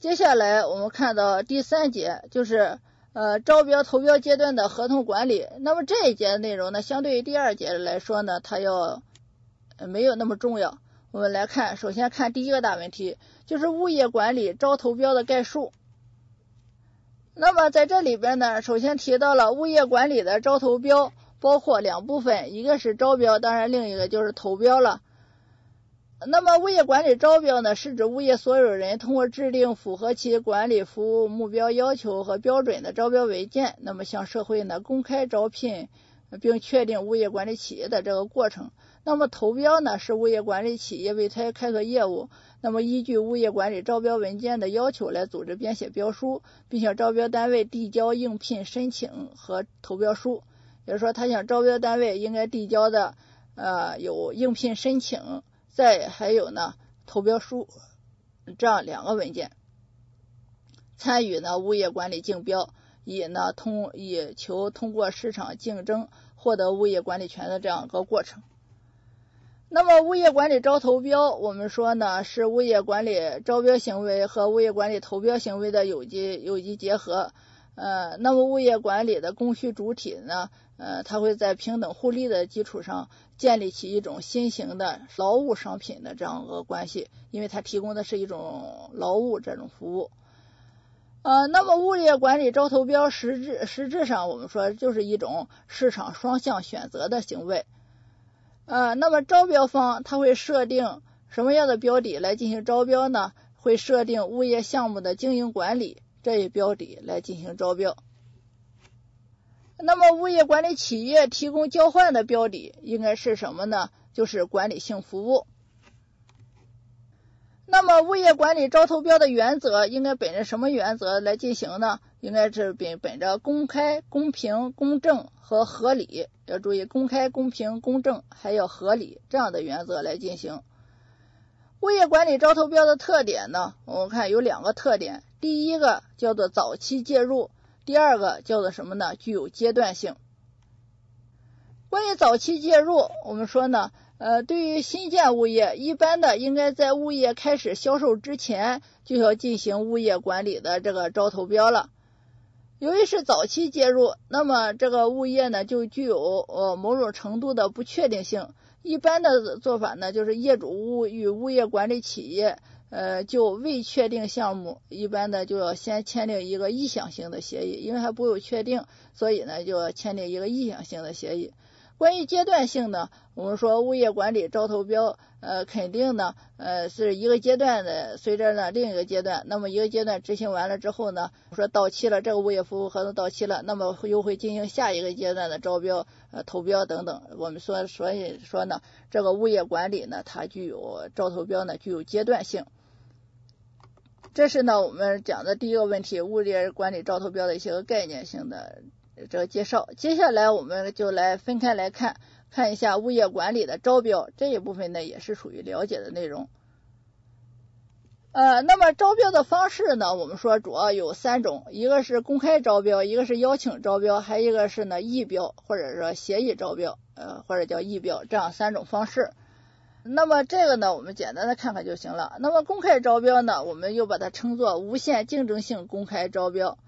接下来我们看到第三节，就是呃招标投标阶段的合同管理。那么这一节的内容呢，相对于第二节来说呢，它要没有那么重要。我们来看，首先看第一个大问题，就是物业管理招投标的概述。那么在这里边呢，首先提到了物业管理的招投标包括两部分，一个是招标，当然另一个就是投标了。那么，物业管理招标呢，是指物业所有人通过制定符合其管理服务目标要求和标准的招标文件，那么向社会呢公开招聘并确定物业管理企业的这个过程。那么，投标呢，是物业管理企业为他开拓业务，那么依据物业管理招标文件的要求来组织编写标书，并向招标单位递交应聘申请和投标书。也就是说，他向招标单位应该递交的呃有应聘申请。再还有呢，投标书这样两个文件，参与呢物业管理竞标，以呢通以求通过市场竞争获得物业管理权的这样一个过程。那么物业管理招投标，我们说呢是物业管理招标行为和物业管理投标行为的有机有机结合。呃，那么物业管理的供需主体呢，呃，它会在平等互利的基础上建立起一种新型的劳务商品的这样一个关系，因为它提供的是一种劳务这种服务。呃，那么物业管理招投标实质实质上我们说就是一种市场双向选择的行为。呃，那么招标方他会设定什么样的标的来进行招标呢？会设定物业项目的经营管理。这一标的来进行招标，那么物业管理企业提供交换的标的应该是什么呢？就是管理性服务。那么物业管理招投标的原则应该本着什么原则来进行呢？应该是本本着公开、公平、公正和合理，要注意公开、公平、公正还要合理这样的原则来进行。物业管理招投标的特点呢？我们看有两个特点。第一个叫做早期介入，第二个叫做什么呢？具有阶段性。关于早期介入，我们说呢，呃，对于新建物业，一般的应该在物业开始销售之前就要进行物业管理的这个招投标了。由于是早期介入，那么这个物业呢就具有呃某种程度的不确定性。一般的做法呢，就是业主物与物业管理企业。呃，就未确定项目，一般的就要先签订一个意向性的协议，因为还不有确定，所以呢就要签订一个意向性的协议。关于阶段性呢，我们说物业管理招投标，呃，肯定呢，呃，是一个阶段的，随着呢另一个阶段，那么一个阶段执行完了之后呢，说到期了，这个物业服务合同到期了，那么又会进行下一个阶段的招标、呃投标等等。我们说，所以说呢，这个物业管理呢，它具有招投标呢，具有阶段性。这是呢，我们讲的第一个问题，物业管理招投标的一些个概念性的这个介绍。接下来我们就来分开来看，看一下物业管理的招标这一部分呢，也是属于了解的内容。呃，那么招标的方式呢，我们说主要有三种，一个是公开招标，一个是邀请招标，还一个是呢议标或者说协议招标，呃或者叫议标这样三种方式。那么这个呢，我们简单的看看就行了。那么公开招标呢，我们又把它称作无限竞争性公开招标。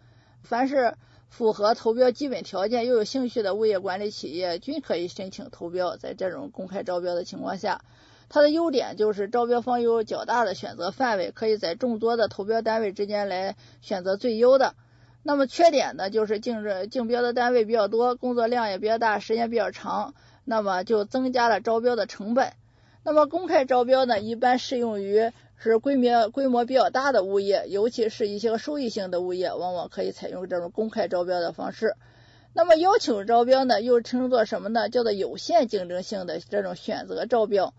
凡是符合投标基本条件又有兴趣的物业管理企业，均可以申请投标。在这种公开招标的情况下，它的优点就是招标方有较大的选择范围，可以在众多的投标单位之间来选择最优的。那么缺点呢，就是竞争竞标的单位比较多，工作量也比较大，时间比较长，那么就增加了招标的成本。那么公开招标呢，一般适用于是规模规模比较大的物业，尤其是一些收益性的物业，往往可以采用这种公开招标的方式。那么邀请招标呢，又称作什么呢？叫做有限竞争性的这种选择招标。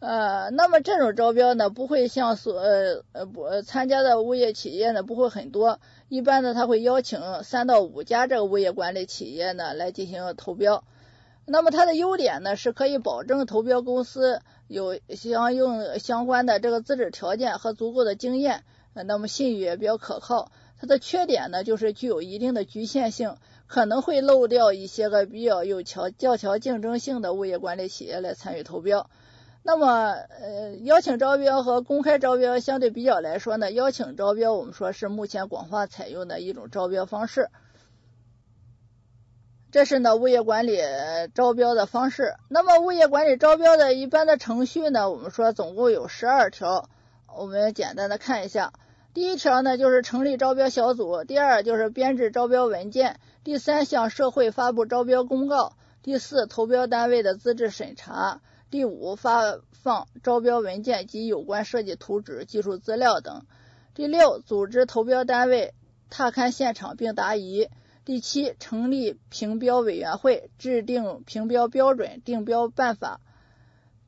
呃，那么这种招标呢，不会像所呃呃不参加的物业企业呢，不会很多。一般呢，他会邀请三到五家这个物业管理企业呢来进行投标。那么它的优点呢，是可以保证投标公司有相应相关的这个资质条件和足够的经验，那么信誉也比较可靠。它的缺点呢，就是具有一定的局限性，可能会漏掉一些个比较有强较强竞争性的物业管理企业来参与投标。那么，呃，邀请招标和公开招标相对比较来说呢，邀请招标我们说是目前广泛采用的一种招标方式。这是呢物业管理招标的方式。那么物业管理招标的一般的程序呢，我们说总共有十二条，我们简单的看一下。第一条呢就是成立招标小组，第二就是编制招标文件，第三向社会发布招标公告，第四投标单位的资质审查。第五，发放招标文件及有关设计图纸、技术资料等。第六，组织投标单位踏勘现场并答疑。第七，成立评标委员会，制定评标标准、定标办法。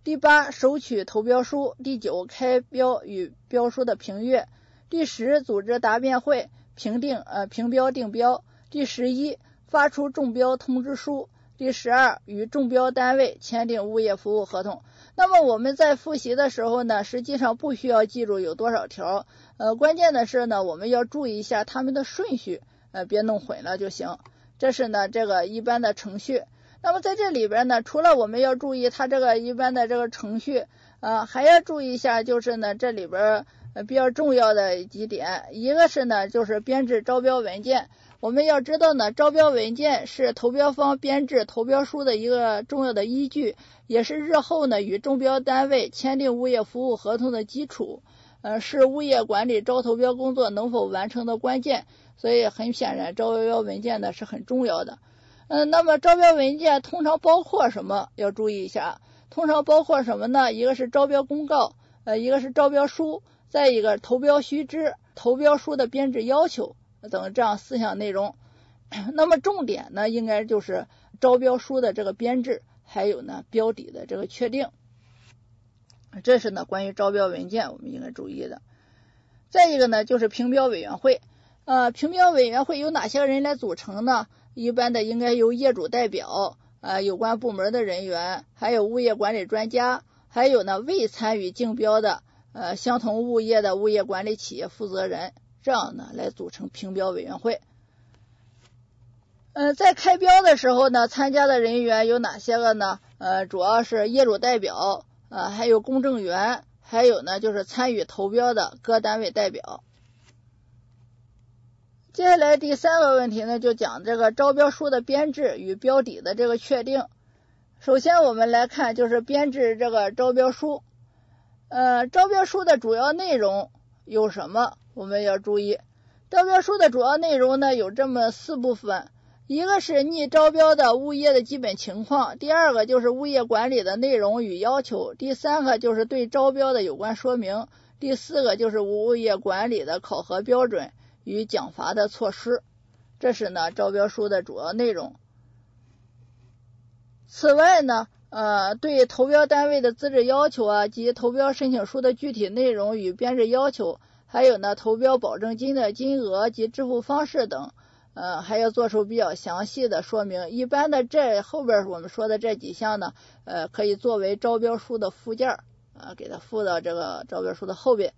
第八，收取投标书。第九，开标与标书的评阅。第十，组织答辩会，评定呃评标定标。第十一，发出中标通知书。第十二，与中标单位签订物业服务合同。那么我们在复习的时候呢，实际上不需要记住有多少条，呃，关键的是呢，我们要注意一下他们的顺序，呃，别弄混了就行。这是呢这个一般的程序。那么在这里边呢，除了我们要注意它这个一般的这个程序，呃，还要注意一下，就是呢这里边比较重要的几点，一个是呢就是编制招标文件。我们要知道呢，招标文件是投标方编制投标书的一个重要的依据，也是日后呢与中标单位签订物业服务合同的基础，呃，是物业管理招投标工作能否完成的关键。所以很显然，招标文件呢是很重要的。嗯，那么招标文件通常包括什么？要注意一下，通常包括什么呢？一个是招标公告，呃，一个是招标书，再一个投标须知、投标书的编制要求。等这样四项内容，那么重点呢，应该就是招标书的这个编制，还有呢标底的这个确定，这是呢关于招标文件我们应该注意的。再一个呢，就是评标委员会，呃，评标委员会由哪些人来组成呢？一般的应该由业主代表，呃，有关部门的人员，还有物业管理专家，还有呢未参与竞标的，呃，相同物业的物业管理企业负责人。这样呢，来组成评标委员会。嗯，在开标的时候呢，参加的人员有哪些个呢？呃，主要是业主代表，呃，还有公证员，还有呢就是参与投标的各单位代表。接下来第三个问题呢，就讲这个招标书的编制与标底的这个确定。首先我们来看，就是编制这个招标书。呃，招标书的主要内容有什么？我们要注意，招标书的主要内容呢有这么四部分，一个是拟招标的物业的基本情况，第二个就是物业管理的内容与要求，第三个就是对招标的有关说明，第四个就是物业管理的考核标准与奖罚的措施。这是呢招标书的主要内容。此外呢，呃，对投标单位的资质要求啊及投标申请书的具体内容与编制要求。还有呢，投标保证金的金额及支付方式等，呃，还要做出比较详细的说明。一般的这后边我们说的这几项呢，呃，可以作为招标书的附件，啊，给它附到这个招标书的后边。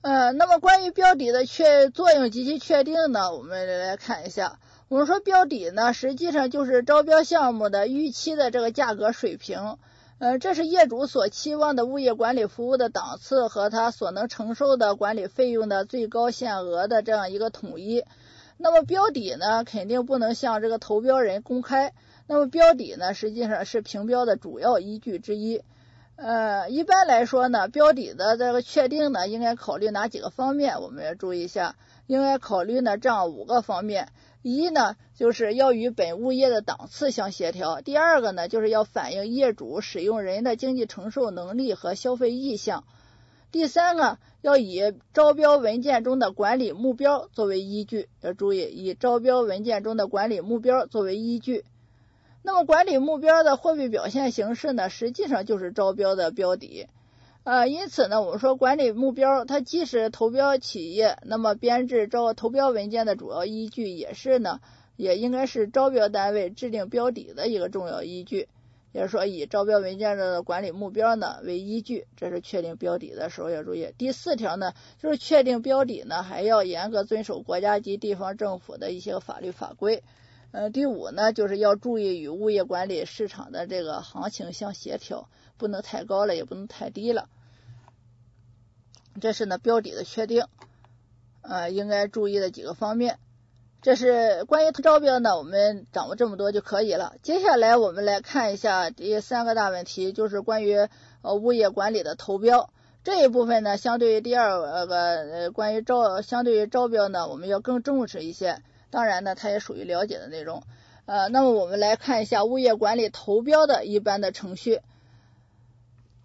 呃，那么关于标底的确作用及其确定呢，我们来看一下。我们说标底呢，实际上就是招标项目的预期的这个价格水平。呃，这是业主所期望的物业管理服务的档次和他所能承受的管理费用的最高限额的这样一个统一。那么标底呢，肯定不能向这个投标人公开。那么标底呢，实际上是评标的主要依据之一。呃，一般来说呢，标底的这个确定呢，应该考虑哪几个方面？我们要注意一下，应该考虑呢这样五个方面。一呢，就是要与本物业的档次相协调；第二个呢，就是要反映业主使用人的经济承受能力和消费意向；第三个，要以招标文件中的管理目标作为依据，要注意以招标文件中的管理目标作为依据。那么管理目标的货币表现形式呢，实际上就是招标的标底。呃，因此呢，我们说管理目标，它既是投标企业，那么编制招投标文件的主要依据，也是呢，也应该是招标单位制定标底的一个重要依据。也就是说，以招标文件的管理目标呢为依据，这是确定标底的时候要注意。第四条呢，就是确定标底呢，还要严格遵守国家级地方政府的一些法律法规。呃，第五呢，就是要注意与物业管理市场的这个行情相协调，不能太高了，也不能太低了。这是呢标底的确定，呃，应该注意的几个方面。这是关于招标呢，我们掌握这么多就可以了。接下来我们来看一下第三个大问题，就是关于呃物业管理的投标这一部分呢，相对于第二个呃关于招，相对于招标呢，我们要更重视一些。当然呢，它也属于了解的内容。呃，那么我们来看一下物业管理投标的一般的程序。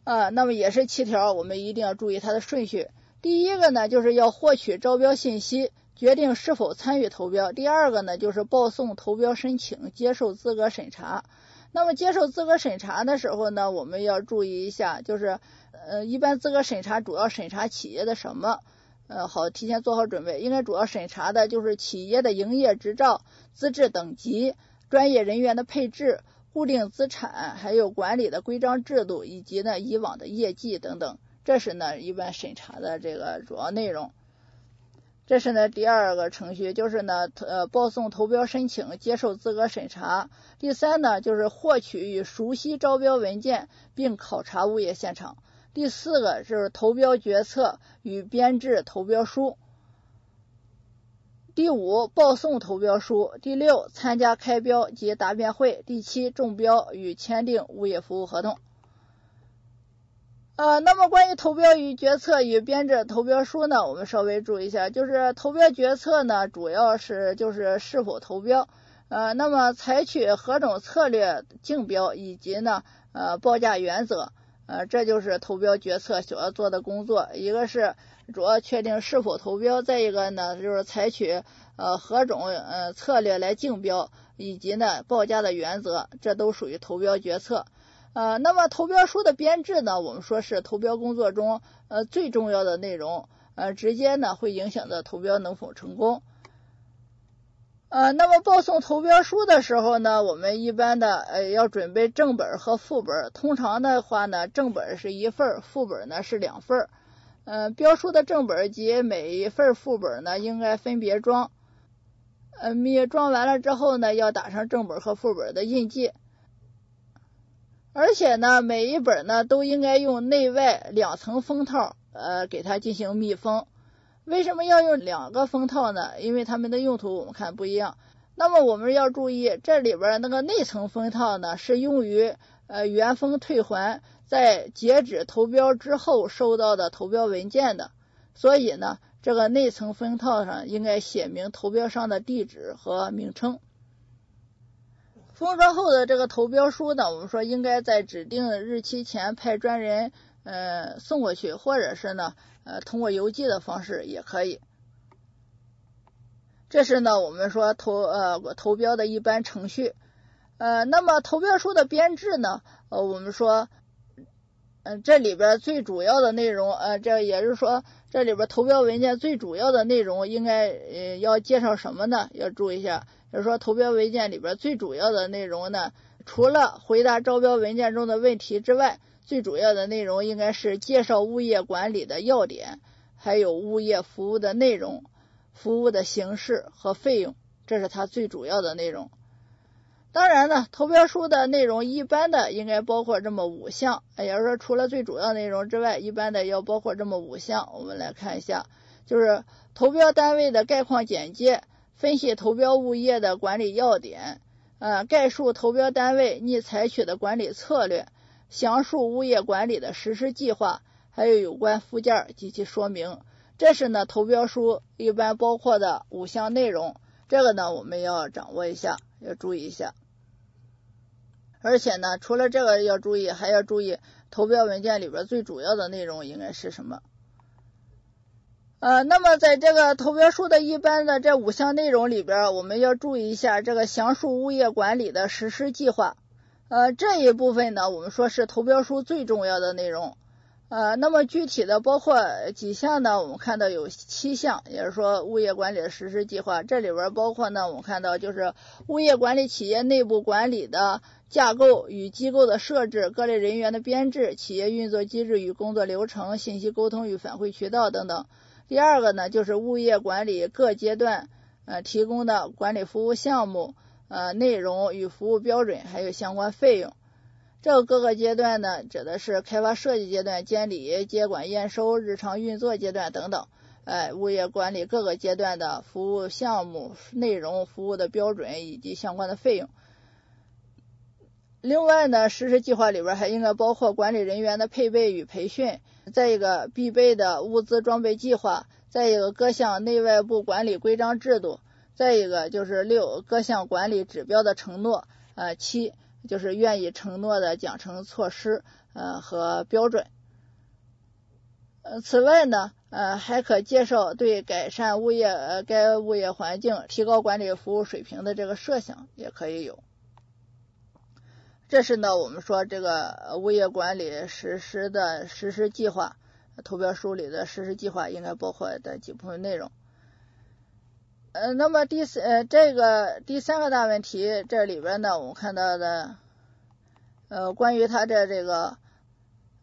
啊，那么也是七条，我们一定要注意它的顺序。第一个呢，就是要获取招标信息。决定是否参与投标。第二个呢，就是报送投标申请，接受资格审查。那么接受资格审查的时候呢，我们要注意一下，就是呃，一般资格审查主要审查企业的什么？呃，好，提前做好准备。应该主要审查的就是企业的营业执照、资质等级、专业人员的配置、固定资产，还有管理的规章制度，以及呢以往的业绩等等。这是呢一般审查的这个主要内容。这是呢第二个程序，就是呢呃报送投标申请，接受资格审查。第三呢就是获取与熟悉招标文件，并考察物业现场。第四个就是投标决策与编制投标书。第五报送投标书。第六参加开标及答辩会。第七中标与签订物业服务合同。呃，那么关于投标与决策与编制投标书呢，我们稍微注意一下，就是投标决策呢，主要是就是是否投标，呃，那么采取何种策略竞标以及呢，呃，报价原则，呃，这就是投标决策所要做的工作。一个是主要确定是否投标，再一个呢，就是采取呃何种呃策略来竞标，以及呢报价的原则，这都属于投标决策。呃，那么投标书的编制呢？我们说是投标工作中呃最重要的内容，呃，直接呢会影响到投标能否成功。呃，那么报送投标书的时候呢，我们一般的呃要准备正本和副本。通常的话呢，正本是一份，副本呢是两份。呃，标书的正本及每一份副本呢，应该分别装。呃，密装完了之后呢，要打上正本和副本的印记。而且呢，每一本呢都应该用内外两层封套，呃，给它进行密封。为什么要用两个封套呢？因为它们的用途我们看不一样。那么我们要注意，这里边那个内层封套呢，是用于呃原封退还在截止投标之后收到的投标文件的。所以呢，这个内层封套上应该写明投标商的地址和名称。封装后的这个投标书呢，我们说应该在指定日期前派专人呃送过去，或者是呢呃通过邮寄的方式也可以。这是呢我们说投呃投标的一般程序。呃，那么投标书的编制呢，呃我们说嗯这里边最主要的内容呃这也是说这里边投标文件最主要的内容应该呃要介绍什么呢？要注意一下。就是说，投标文件里边最主要的内容呢，除了回答招标文件中的问题之外，最主要的内容应该是介绍物业管理的要点，还有物业服务的内容、服务的形式和费用，这是它最主要的内容。当然呢，投标书的内容一般的应该包括这么五项，也就是说，除了最主要内容之外，一般的要包括这么五项。我们来看一下，就是投标单位的概况简介。分析投标物业的管理要点，呃，概述投标单位拟采取的管理策略，详述物业管理的实施计划，还有有关附件及其说明。这是呢投标书一般包括的五项内容，这个呢我们要掌握一下，要注意一下。而且呢，除了这个要注意，还要注意投标文件里边最主要的内容应该是什么。呃，那么在这个投标书的一般的这五项内容里边，我们要注意一下这个详述物业管理的实施计划。呃，这一部分呢，我们说是投标书最重要的内容。呃，那么具体的包括几项呢？我们看到有七项，也是说物业管理的实施计划。这里边包括呢，我们看到就是物业管理企业内部管理的架构与机构的设置、各类人员的编制、企业运作机制与工作流程、信息沟通与反馈渠道等等。第二个呢，就是物业管理各阶段呃提供的管理服务项目，呃内容与服务标准还有相关费用。这个各个阶段呢，指的是开发设计阶段、监理、接管、验收、日常运作阶段等等。哎，物业管理各个阶段的服务项目内容、服务的标准以及相关的费用。另外呢，实施计划里边还应该包括管理人员的配备与培训，再一个必备的物资装备计划，再一个各项内外部管理规章制度，再一个就是六各项管理指标的承诺，呃七就是愿意承诺的奖惩措施，呃和标准。呃，此外呢，呃还可介绍对改善物业呃该物业环境、提高管理服务水平的这个设想也可以有。这是呢，我们说这个物业管理实施的实施计划，投标书里的实施计划应该包括的几部分内容。呃，那么第四呃这个第三个大问题，这里边呢，我们看到的呃关于它的这个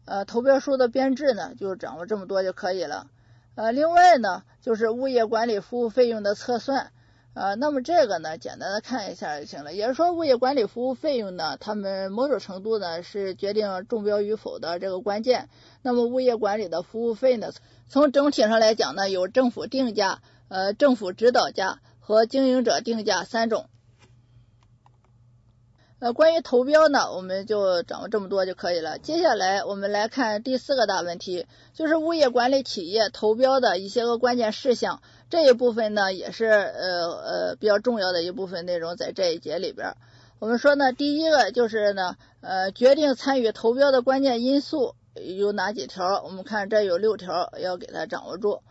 呃投标书的编制呢，就掌握这么多就可以了。呃，另外呢，就是物业管理服务费用的测算。呃，那么这个呢，简单的看一下就行了。也是说，物业管理服务费用呢，他们某种程度呢是决定中标与否的这个关键。那么，物业管理的服务费呢，从整体上来讲呢，有政府定价、呃政府指导价和经营者定价三种。呃，关于投标呢，我们就掌握这么多就可以了。接下来我们来看第四个大问题，就是物业管理企业投标的一些个关键事项。这一部分呢，也是呃呃比较重要的一部分内容，在这一节里边。我们说呢，第一个就是呢，呃，决定参与投标的关键因素有哪几条？我们看这有六条，要给它掌握住。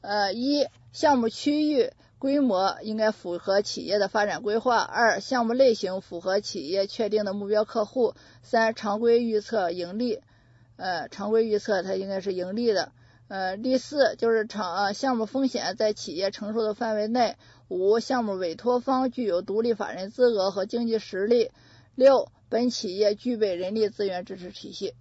呃，一，项目区域。规模应该符合企业的发展规划。二、项目类型符合企业确定的目标客户。三、常规预测盈利，呃，常规预测它应该是盈利的。呃，第四就是场项目风险在企业承受的范围内。五、项目委托方具有独立法人资格和经济实力。六、本企业具备人力资源支持体系。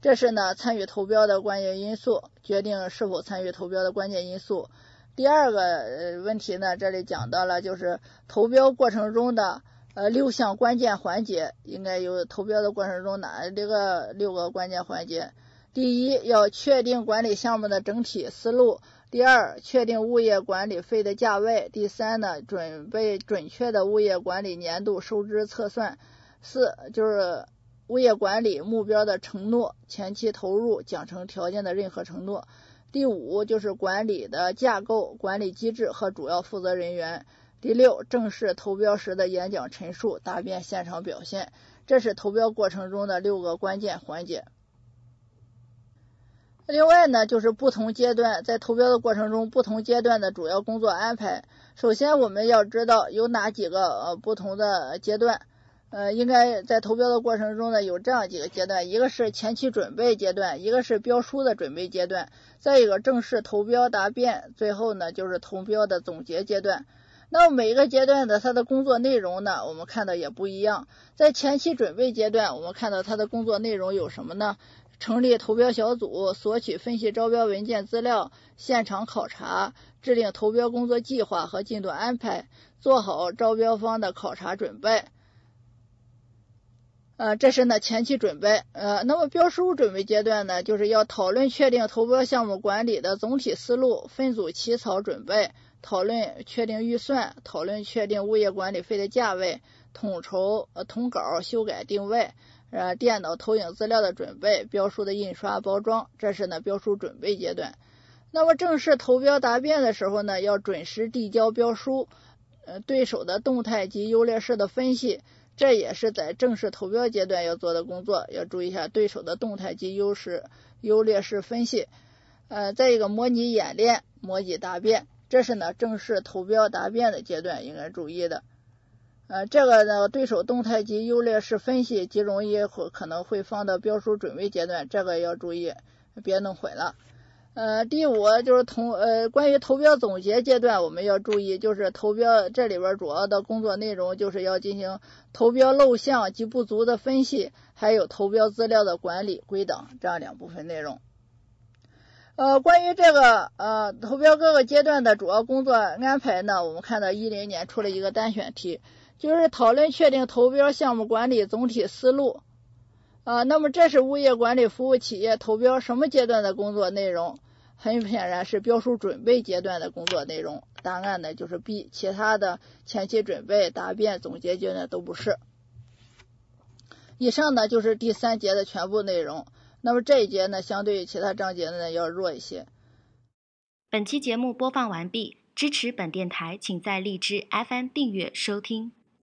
这是呢参与投标的关键因素，决定是否参与投标的关键因素。第二个问题呢，这里讲到了就是投标过程中的呃六项关键环节，应该有投标的过程中哪这个六个关键环节？第一，要确定管理项目的整体思路；第二，确定物业管理费的价位；第三呢，准备准确的物业管理年度收支测算；四就是物业管理目标的承诺，前期投入奖惩条件的任何承诺。第五就是管理的架构、管理机制和主要负责人员。第六，正式投标时的演讲陈述、答辩现场表现，这是投标过程中的六个关键环节。另外呢，就是不同阶段在投标的过程中，不同阶段的主要工作安排。首先，我们要知道有哪几个呃不同的阶段。呃，应该在投标的过程中呢，有这样几个阶段，一个是前期准备阶段，一个是标书的准备阶段，再一个正式投标答辩，最后呢就是投标的总结阶段。那么每一个阶段的它的工作内容呢，我们看到也不一样。在前期准备阶段，我们看到它的工作内容有什么呢？成立投标小组，索取分析招标文件资料，现场考察，制定投标工作计划和进度安排，做好招标方的考察准备。呃，这是呢前期准备，呃，那么标书准备阶段呢，就是要讨论确定投标项目管理的总体思路，分组起草准备，讨论确定预算，讨论确定物业管理费的价位，统筹呃统稿修改定位，呃电脑投影资料的准备，标书的印刷包装，这是呢标书准备阶段。那么正式投标答辩的时候呢，要准时递交标书，呃对手的动态及优劣势的分析。这也是在正式投标阶段要做的工作，要注意一下对手的动态及优势、优劣势分析。呃，再一个模拟演练、模拟答辩，这是呢正式投标答辩的阶段应该注意的。呃，这个呢对手动态及优劣势分析极容易会可能会放到标书准备阶段，这个要注意，别弄混了。呃，第五就是投呃，关于投标总结阶段，我们要注意，就是投标这里边主要的工作内容，就是要进行投标漏项及不足的分析，还有投标资料的管理归档这样两部分内容。呃，关于这个呃投标各个阶段的主要工作安排呢，我们看到一零年出了一个单选题，就是讨论确定投标项目管理总体思路。啊，那么这是物业管理服务企业投标什么阶段的工作内容？很显然是标书准备阶段的工作内容。答案呢就是 B，其他的前期准备、答辩、总结阶段都不是。以上呢就是第三节的全部内容。那么这一节呢，相对于其他章节呢要弱一些。本期节目播放完毕，支持本电台，请在荔枝 FM 订阅收听。